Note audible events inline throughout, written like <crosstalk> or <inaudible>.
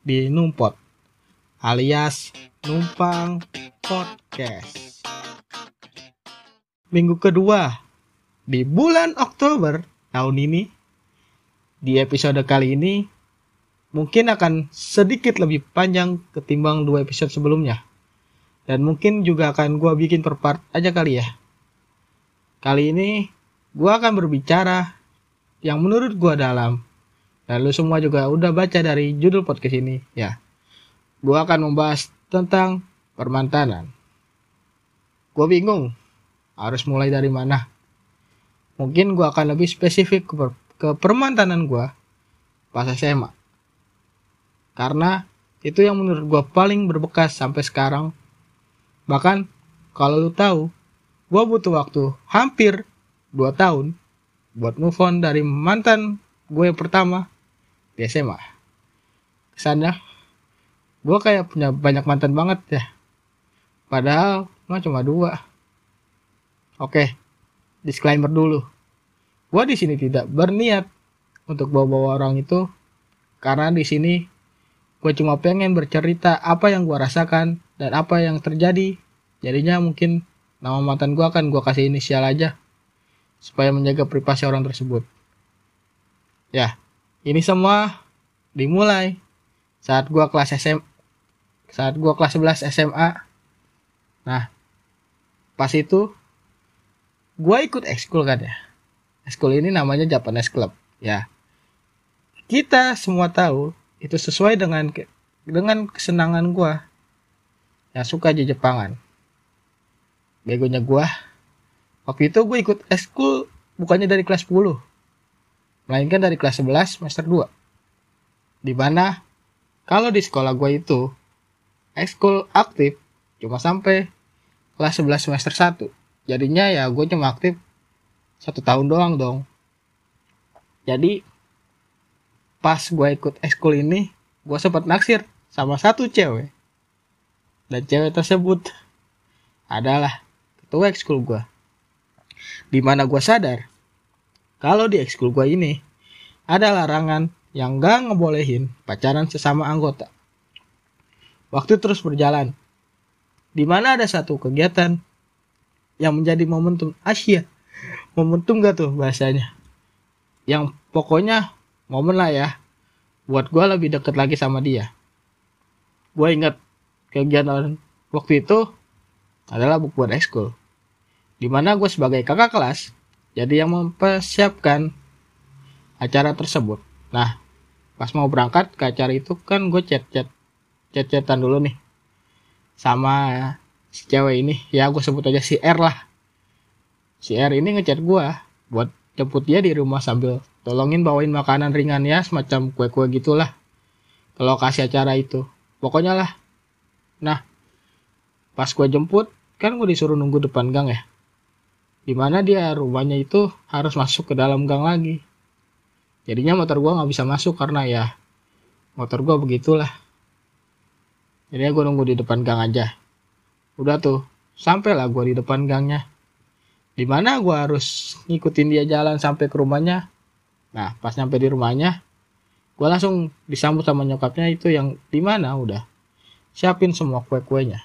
di Numpot alias Numpang Podcast. Minggu kedua di bulan Oktober tahun ini di episode kali ini mungkin akan sedikit lebih panjang ketimbang dua episode sebelumnya. Dan mungkin juga akan gue bikin per part aja kali ya. Kali ini gue akan berbicara yang menurut gue dalam. Dan lu semua juga udah baca dari judul podcast ini ya. Gue akan membahas tentang permantanan. Gue bingung harus mulai dari mana. Mungkin gue akan lebih spesifik ke, per ke permantanan gue pas SMA. Karena itu yang menurut gue paling berbekas sampai sekarang Bahkan kalau lu tahu, gue butuh waktu hampir 2 tahun buat move on dari mantan gue yang pertama di SMA. Kesannya, gue kayak punya banyak mantan banget ya. Padahal mah cuma dua. Oke, disclaimer dulu. Gue di sini tidak berniat untuk bawa-bawa orang itu karena di sini gue cuma pengen bercerita apa yang gue rasakan dan apa yang terjadi jadinya mungkin nama mantan gue akan gue kasih inisial aja supaya menjaga privasi orang tersebut ya ini semua dimulai saat gue kelas SM saat gue kelas 11 SMA nah pas itu gue ikut ekskul kan ya? Ekskul ini namanya Japanese Club ya. Kita semua tahu itu sesuai dengan dengan kesenangan gue yang suka di Jepangan. Begonya gue, waktu itu gue ikut eskul bukannya dari kelas 10, melainkan dari kelas 11 semester 2. Di mana kalau di sekolah gue itu ekskul aktif cuma sampai kelas 11 semester 1. Jadinya ya gue cuma aktif satu tahun doang dong. Jadi pas gue ikut ekskul ini, gue sempat naksir sama satu cewek dan cewek tersebut adalah ketua ekskul gue. Di mana gue sadar kalau di ekskul gue ini ada larangan yang gak ngebolehin pacaran sesama anggota. Waktu terus berjalan. Di mana ada satu kegiatan yang menjadi momentum Asia. Momentum gak tuh bahasanya? Yang pokoknya momen lah ya. Buat gue lebih deket lagi sama dia. Gue inget kegiatan waktu itu adalah buat ekskul. Di mana gue sebagai kakak kelas, jadi yang mempersiapkan acara tersebut. Nah, pas mau berangkat ke acara itu kan gue chat-chat, chat-chatan dulu nih. Sama si cewek ini, ya gue sebut aja si R lah. Si R ini ngechat gue buat jemput dia di rumah sambil tolongin bawain makanan ringan ya semacam kue-kue gitulah ke lokasi acara itu. Pokoknya lah Nah, pas gue jemput, kan gue disuruh nunggu depan gang ya. Di mana dia rumahnya itu harus masuk ke dalam gang lagi. Jadinya motor gue nggak bisa masuk karena ya motor gue begitulah. Jadi gue nunggu di depan gang aja. Udah tuh, sampailah gue di depan gangnya. Di mana gue harus ngikutin dia jalan sampai ke rumahnya. Nah, pas nyampe di rumahnya, gue langsung disambut sama nyokapnya itu yang di mana udah siapin semua kue-kuenya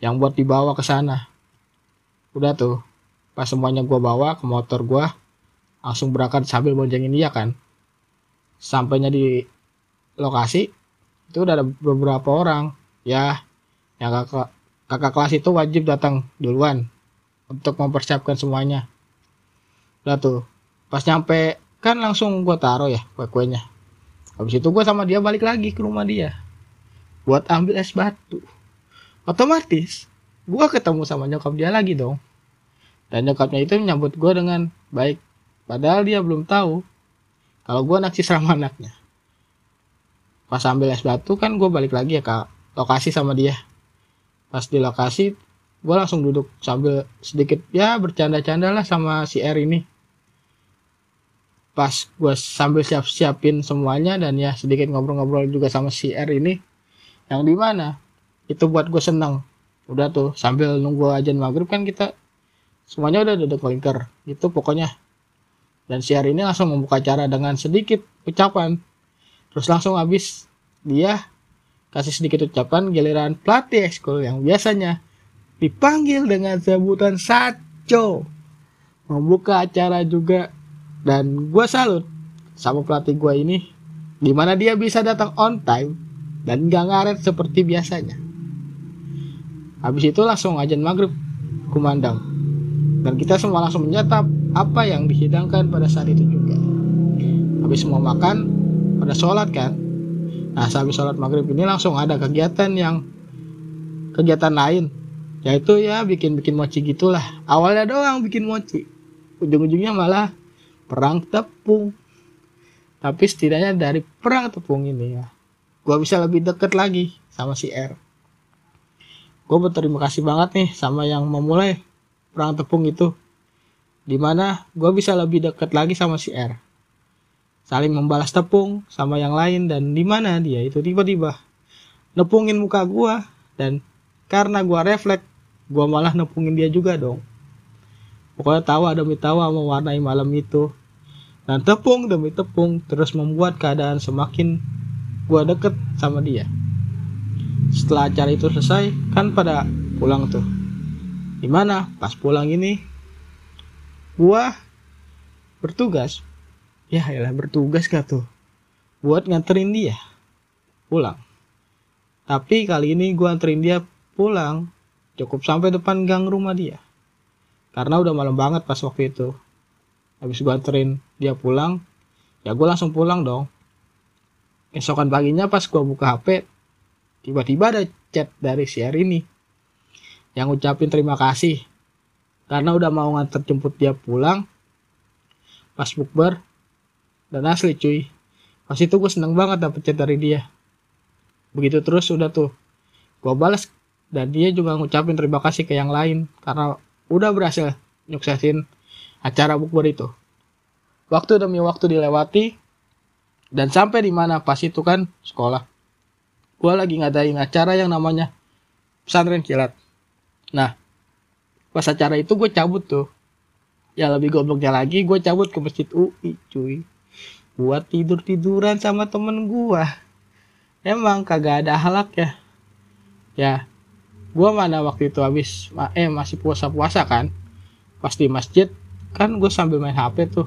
yang buat dibawa ke sana udah tuh pas semuanya gue bawa ke motor gue langsung berangkat sambil boncengin dia kan. Sampainya di lokasi itu udah ada beberapa orang. Ya yang kakak kakak kelas itu wajib datang duluan untuk mempersiapkan semuanya. Udah tuh pas nyampe kan langsung gue taruh ya kue-kuenya. Habis itu gue sama dia balik lagi ke rumah dia. Buat ambil es batu. Otomatis gue ketemu sama nyokap dia lagi dong dan nyokapnya itu menyambut gue dengan baik. Padahal dia belum tahu kalau gue naksi sama anaknya. Pas ambil es batu kan gue balik lagi ya ke lokasi sama dia. Pas di lokasi gue langsung duduk sambil sedikit ya bercanda-canda lah sama si R ini. Pas gue sambil siap-siapin semuanya dan ya sedikit ngobrol-ngobrol juga sama si R ini yang di mana? Itu buat gue seneng udah tuh sambil nunggu ajan maghrib kan kita semuanya udah duduk lingkar itu pokoknya. Dan si hari ini langsung membuka acara dengan sedikit ucapan. Terus langsung habis dia kasih sedikit ucapan giliran pelatih ekskul yang biasanya dipanggil dengan sebutan Saco. Membuka acara juga. Dan gue salut sama pelatih gue ini. Di mana dia bisa datang on time dan gak ngaret seperti biasanya. Habis itu langsung ajan maghrib kumandang dan kita semua langsung menyatap apa yang dihidangkan pada saat itu juga. Habis semua makan pada sholat kan? Nah habis sholat maghrib ini langsung ada kegiatan yang kegiatan lain. Yaitu ya bikin-bikin mochi gitulah. Awalnya doang bikin mochi. Ujung-ujungnya malah perang tepung. Tapi setidaknya dari perang tepung ini ya gue bisa lebih deket lagi sama si R. Gue berterima kasih banget nih sama yang memulai perang tepung itu di mana gue bisa lebih deket lagi sama si R. Saling membalas tepung sama yang lain dan di mana dia itu tiba-tiba nepungin muka gue dan karena gue refleks gue malah nepungin dia juga dong. Pokoknya tawa demi tawa mewarnai malam itu. Dan tepung demi tepung terus membuat keadaan semakin gue deket sama dia. Setelah acara itu selesai kan pada pulang tuh di mana pas pulang ini gue bertugas. Ya ya bertugas gak tuh? Buat nganterin dia pulang. Tapi kali ini gue anterin dia pulang cukup sampai depan gang rumah dia. Karena udah malam banget pas waktu itu. Habis gue anterin dia pulang ya gue langsung pulang dong. Esokan paginya pas gue buka hp tiba-tiba ada chat dari si ini yang ngucapin terima kasih. Karena udah mau nganter jemput dia pulang pas bukber dan asli cuy. Pas itu gue seneng banget dapet chat dari dia. Begitu terus udah tuh gue balas dan dia juga ngucapin terima kasih ke yang lain karena udah berhasil nyuksesin acara bukber itu. Waktu demi waktu dilewati dan sampai di mana pas itu kan sekolah. Gue lagi ngadain acara yang namanya pesantren kilat nah pas acara itu gue cabut tuh. Ya lebih gobloknya lagi gue cabut ke masjid UI cuy. Buat tidur tiduran sama temen gue emang kagak ada halak ya. Ya gue mana waktu itu habis eh masih puasa puasa kan. Pas di masjid kan gue sambil main hp tuh.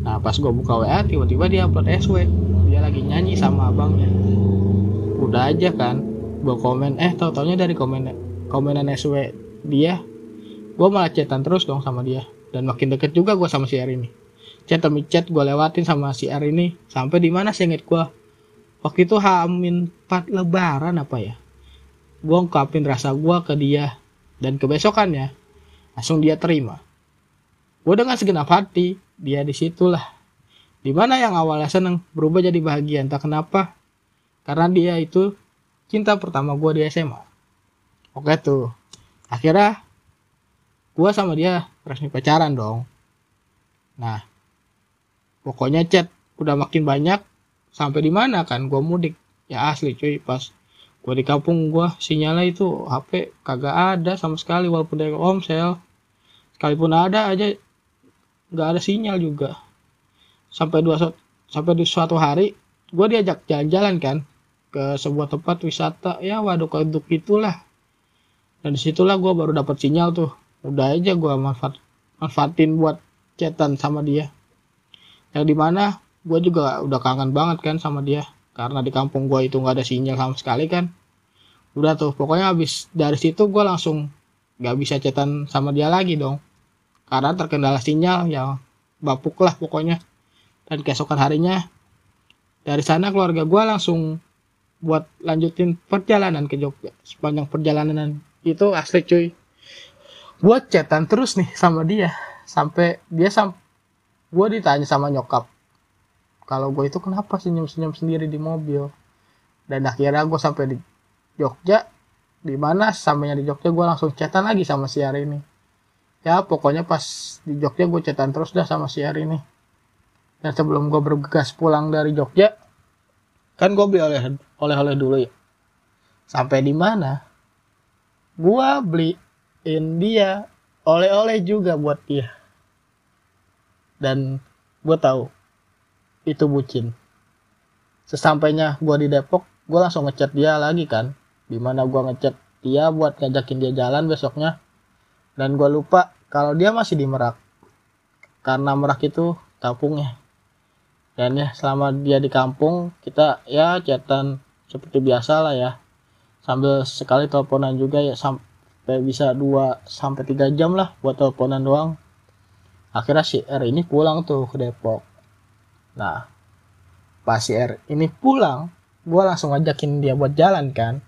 Nah pas gue buka wa tiba-tiba dia upload sw dia lagi nyanyi sama abangnya. Udah aja kan gue komen eh tau taunya dari komen komenan sw dia gue malah chatan terus dong sama dia. Dan makin deket juga gue sama si R ini. Chat demi chat gue lewatin sama si R ini. Sampai di mana sih inget gue waktu itu hamin 4 lebaran apa ya? Gue ungkapin rasa gue ke dia. Dan kebesokannya langsung dia terima. Gue dengan segenap hati dia di situlah di mana yang awalnya seneng berubah jadi bahagia entah kenapa. Karena dia itu cinta pertama gue di SMA oke tuh. Akhirnya gue sama dia resmi pacaran dong. Nah pokoknya chat udah makin banyak sampai di mana kan gue mudik? Ya asli cuy pas gua di kampung gua sinyalnya itu HP kagak ada sama sekali walaupun dari Omsel. Sekalipun ada aja nggak ada sinyal juga. Sampai dua sampai di suatu hari gua diajak jalan-jalan kan ke sebuah tempat wisata. Ya waduh untuk itulah dan di situlah gua baru dapat sinyal tuh. Udah aja gua manfaat manfaatin buat chatan sama dia. Yang di mana gue juga udah kangen banget kan sama dia. Karena di kampung gue itu nggak ada sinyal sama sekali kan. Udah tuh pokoknya habis dari situ gue langsung nggak bisa cetan sama dia lagi dong. Karena terkendala sinyal ya bapuk lah pokoknya. Dan keesokan harinya dari sana keluarga gue langsung buat lanjutin perjalanan ke Jogja. Sepanjang perjalanan itu asli cuy. Buat cetan terus nih sama dia. Sampai dia sam gue ditanya sama nyokap kalau gue itu kenapa senyum-senyum sendiri di mobil? Dan akhirnya gue sampai di Jogja. Di mana sampainya di Jogja gue langsung chatan lagi sama si hari ini. Ya pokoknya pas di Jogja gue chatan terus dah sama si hari ini. Dan sebelum gue bergegas pulang dari Jogja kan gue beli oleh oleh-oleh dulu ya. Sampai di mana gue beliin dia oleh-oleh juga buat dia. Dan gue tahu itu bucin. Sesampainya gue di Depok gue langsung ngechat dia lagi kan. Di mana gue ngechat dia buat ngajakin dia jalan besoknya. Dan gue lupa kalau dia masih di Merak. Karena Merak itu kampungnya. Dan ya selama dia di kampung kita ya chatan seperti biasa lah ya sambil sekali teleponan juga ya sampai bisa 2 sampai 3 jam lah buat teleponan doang. Akhirnya si R ini pulang tuh ke Depok. Nah pas si R ini pulang gue langsung ngajakin dia buat jalan kan.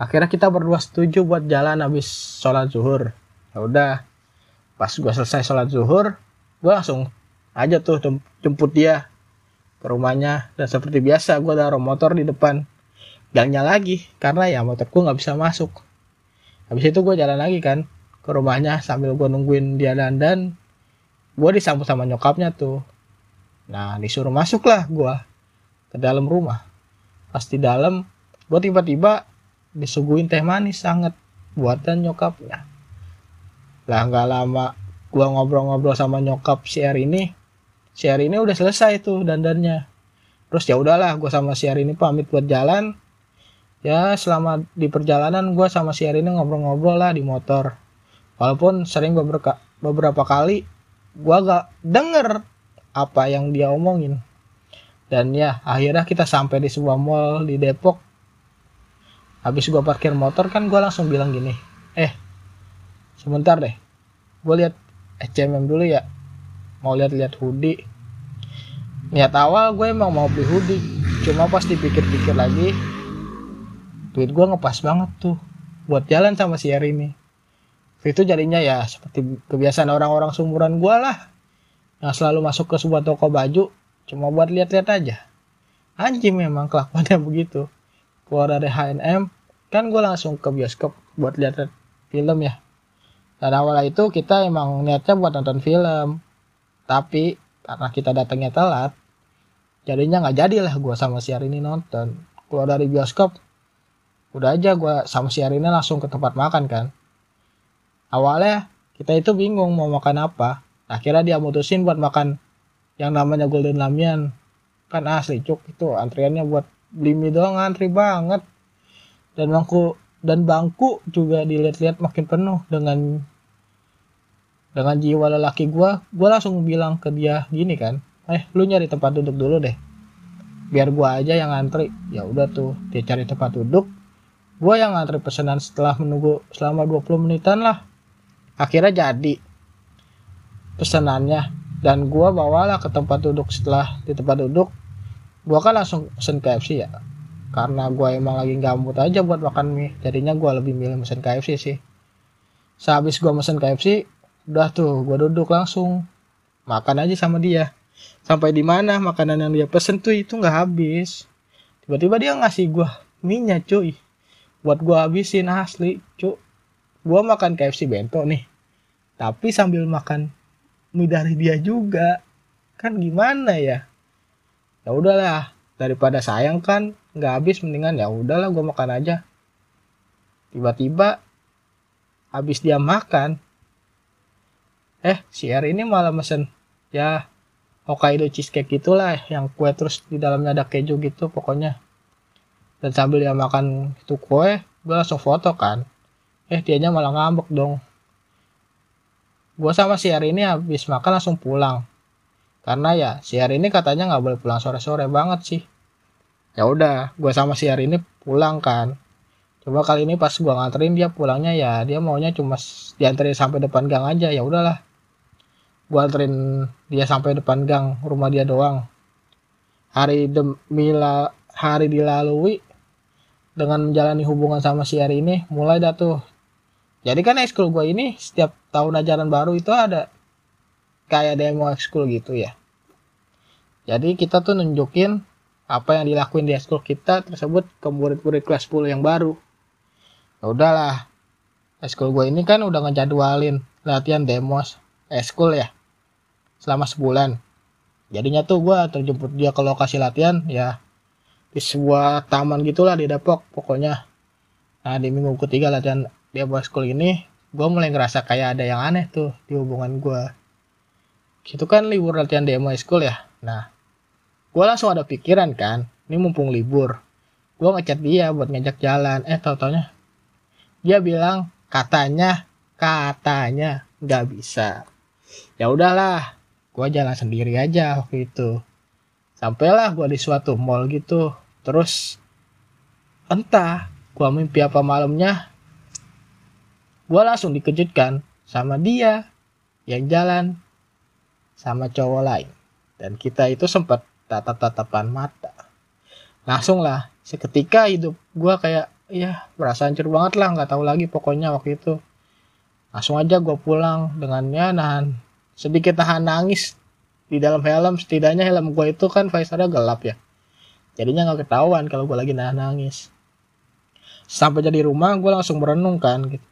Akhirnya kita berdua setuju buat jalan habis sholat zuhur. Ya udah pas gue selesai sholat zuhur gue langsung aja tuh jemput dia ke rumahnya. Dan seperti biasa gue taruh motor di depan gangnya lagi karena ya motorku nggak bisa masuk. Habis itu gue jalan lagi kan ke rumahnya sambil gue nungguin dia dandan. Gue disambut sama nyokapnya tuh. Nah disuruh masuk lah gue ke dalam rumah. Pas di dalam gue tiba-tiba disuguhin teh manis sangat buatan nyokapnya. Lah nggak lama gua ngobrol-ngobrol sama nyokap si R ini si R ini udah selesai tuh dandannya. Terus ya udahlah gua sama si R ini pamit buat jalan ya selama di perjalanan gua sama si R ini ngobrol-ngobrol lah di motor. Walaupun sering beberapa beberapa kali gua gak denger apa yang dia omongin. Dan ya akhirnya kita sampai di sebuah mall di Depok. Habis gue parkir motor kan gue langsung bilang gini eh sebentar deh. Gue lihat HMM dulu ya. Mau lihat-lihat hoodie. Niat awal gue emang mau beli hoodie. Cuma pas dipikir-pikir lagi duit gue ngepas banget tuh buat jalan sama si Eri ini. Itu jadinya ya seperti kebiasaan orang-orang sumuran gue lah yang selalu masuk ke sebuah toko baju cuma buat lihat-lihat aja. Anjing memang kelakuannya <laughs> begitu. Keluar dari H&M kan gue langsung ke bioskop buat lihat film ya. Dan awal itu kita emang niatnya buat nonton film. Tapi karena kita datangnya telat jadinya nggak jadilah gue sama si ini nonton. Keluar dari bioskop udah aja gue sama si ini langsung ke tempat makan kan. Awalnya kita itu bingung mau makan apa. Akhirnya dia mutusin buat makan yang namanya golden lamian. Kan asli cuk. Itu antriannya buat beli mie doang ngantri banget. Dan bangku dan bangku juga dilihat-lihat makin penuh dengan dengan jiwa lelaki gue gue langsung bilang ke dia gini kan. Eh lu nyari tempat duduk dulu deh. Biar gue aja yang ngantri. Ya udah tuh dia cari tempat duduk gue yang ngantri pesanan setelah menunggu selama 20 menitan lah. Akhirnya jadi pesanannya. Dan gue bawalah ke tempat duduk setelah di tempat duduk gua kan langsung pesen KFC ya. Karena gua emang lagi gambut aja buat makan mie jadinya gua lebih milih pesen KFC sih. Sehabis gua pesen KFC udah tuh gua duduk langsung. Makan aja sama dia. Sampai di mana makanan yang dia pesen tuh itu nggak habis. Tiba-tiba dia ngasih gua mie cuy buat gua habisin asli cuy gua makan KFC bento nih. Tapi sambil makan mie dari dia juga. Kan gimana ya? Ya udahlah daripada sayang kan nggak habis mendingan ya udahlah gue makan aja. Tiba-tiba habis dia makan eh si R ini malah mesen ya Hokkaido cheesecake gitulah yang kue terus di dalamnya ada keju gitu pokoknya dan sambil dia makan itu kue gue langsung foto kan. Eh dianya malah ngambek dong. Gue sama si R ini habis makan langsung pulang. Karena ya si hari ini katanya nggak boleh pulang sore-sore banget sih. Ya udah gue sama si hari ini pulang kan. Coba kali ini pas gue nganterin dia pulangnya ya dia maunya cuma dianterin sampai depan gang aja ya udahlah. Gue anterin dia sampai depan gang rumah dia doang. Hari demi hari dilalui dengan menjalani hubungan sama si hari ini mulai dah tuh. Jadi kan ekskul gue ini setiap tahun ajaran baru itu ada. Kayak demo ekskul gitu ya. Jadi kita tuh nunjukin apa yang dilakuin di ekskul kita tersebut ke murid-murid kelas 10 yang baru. Ya udahlah. Ekskul gue ini kan udah ngejadwalin latihan demos ekskul ya selama sebulan. Jadinya tuh gue terjemput dia ke lokasi latihan ya di sebuah taman gitulah di Depok pokoknya. Nah di minggu ketiga latihan dia buat school ini gue mulai ngerasa kayak ada yang aneh tuh di hubungan gue itu kan libur latihan demo school ya? Nah gue langsung ada pikiran kan ini mumpung libur gue ngechat dia buat ngajak jalan. Eh tau taunya dia bilang katanya katanya nggak bisa. Ya udahlah gue jalan sendiri aja waktu itu. Sampailah gue di suatu mall gitu terus entah gue mimpi apa malamnya gue langsung dikejutkan sama dia yang jalan sama cowok lain. Dan kita itu sempat tatap-tatapan mata. Langsung lah seketika hidup gue kayak ya merasa hancur banget lah nggak tahu lagi pokoknya waktu itu. Langsung aja gue pulang dengannya nahan sedikit tahan nangis di dalam helm. Setidaknya helm gue itu kan visornya gelap ya jadinya nggak ketahuan kalau gue lagi nangis. Sampai jadi rumah gue langsung merenung kan gitu.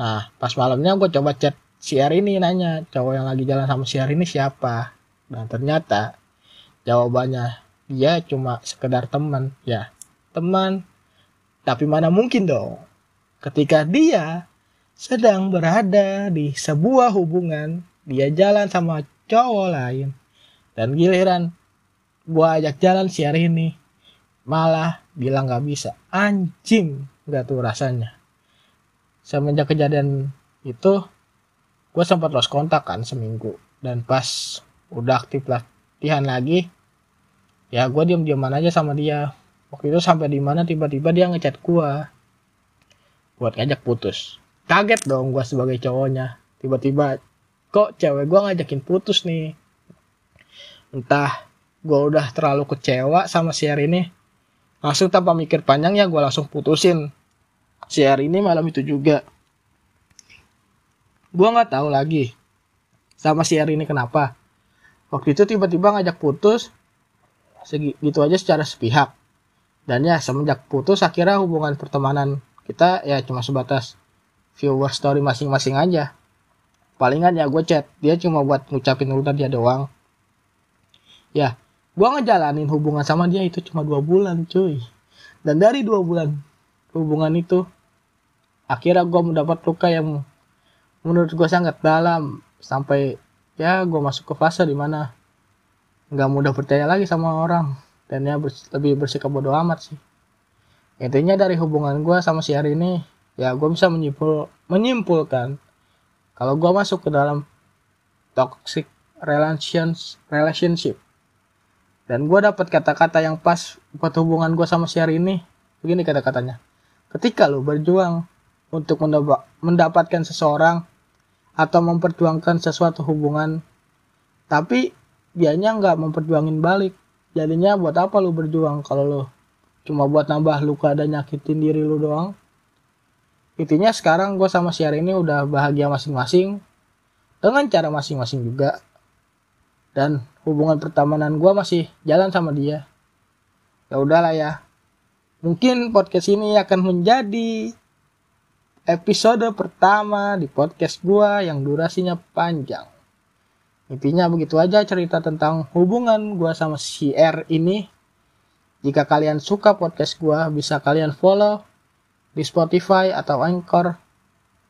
Nah pas malamnya gue coba chat si R ini nanya cowok yang lagi jalan sama si R ini siapa? Dan ternyata jawabannya dia cuma sekedar teman. Ya teman. Tapi mana mungkin dong? Ketika dia sedang berada di sebuah hubungan dia jalan sama cowok lain. Dan giliran gua ajak jalan si hari ini. Malah bilang gak bisa. Anjing gak tuh rasanya. Semenjak kejadian itu gue sempat lost kontak kan seminggu. Dan pas udah aktif latihan lagi ya gue diam diaman aja sama dia. Waktu itu sampai di mana tiba-tiba dia ngechat gue buat ngajak putus. Kaget dong gue sebagai cowoknya. Tiba-tiba kok cewek gue ngajakin putus nih? Entah gue udah terlalu kecewa sama si ini. Langsung tanpa mikir panjang ya gue langsung putusin. Si ini malam itu juga. Gue nggak tahu lagi sama si R ini kenapa. Waktu itu tiba-tiba ngajak putus segitu aja secara sepihak. Dan ya semenjak putus akhirnya hubungan pertemanan kita ya cuma sebatas viewer story masing-masing aja. Palingan ya gue chat dia cuma buat ngucapin udah dia doang. Ya gue ngejalanin hubungan sama dia itu cuma dua bulan cuy. Dan dari dua bulan hubungan itu akhirnya gue mendapat luka yang menurut gue sangat dalam. Sampai ya gue masuk ke fase di mana nggak mudah percaya lagi sama orang. Dan ya bers lebih bersikap bodoh amat sih. Intinya dari hubungan gue sama si hari ini ya gue bisa menyimpul menyimpulkan kalau gue masuk ke dalam toxic relations relationship dan gue dapat kata-kata yang pas buat hubungan gue sama si hari ini. Begini kata-katanya. Ketika lo berjuang untuk mendapatkan seseorang atau memperjuangkan sesuatu hubungan tapi dianya nggak memperjuangin balik jadinya buat apa lu berjuang kalau lu cuma buat nambah luka dan nyakitin diri lu doang? Intinya sekarang gue sama si ini udah bahagia masing-masing dengan cara masing-masing juga. Dan hubungan pertemanan gue masih jalan sama dia ya udahlah ya mungkin podcast ini akan menjadi episode pertama di podcast gua yang durasinya panjang. Intinya begitu aja cerita tentang hubungan gua sama si R ini. Jika kalian suka podcast gua, bisa kalian follow di Spotify atau Anchor.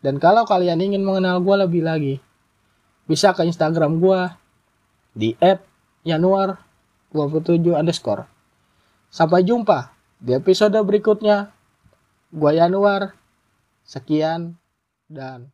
Dan kalau kalian ingin mengenal gua lebih lagi, bisa ke Instagram gua di @januar27 underscore. Sampai jumpa di episode berikutnya. Gua Januar. Sekian dan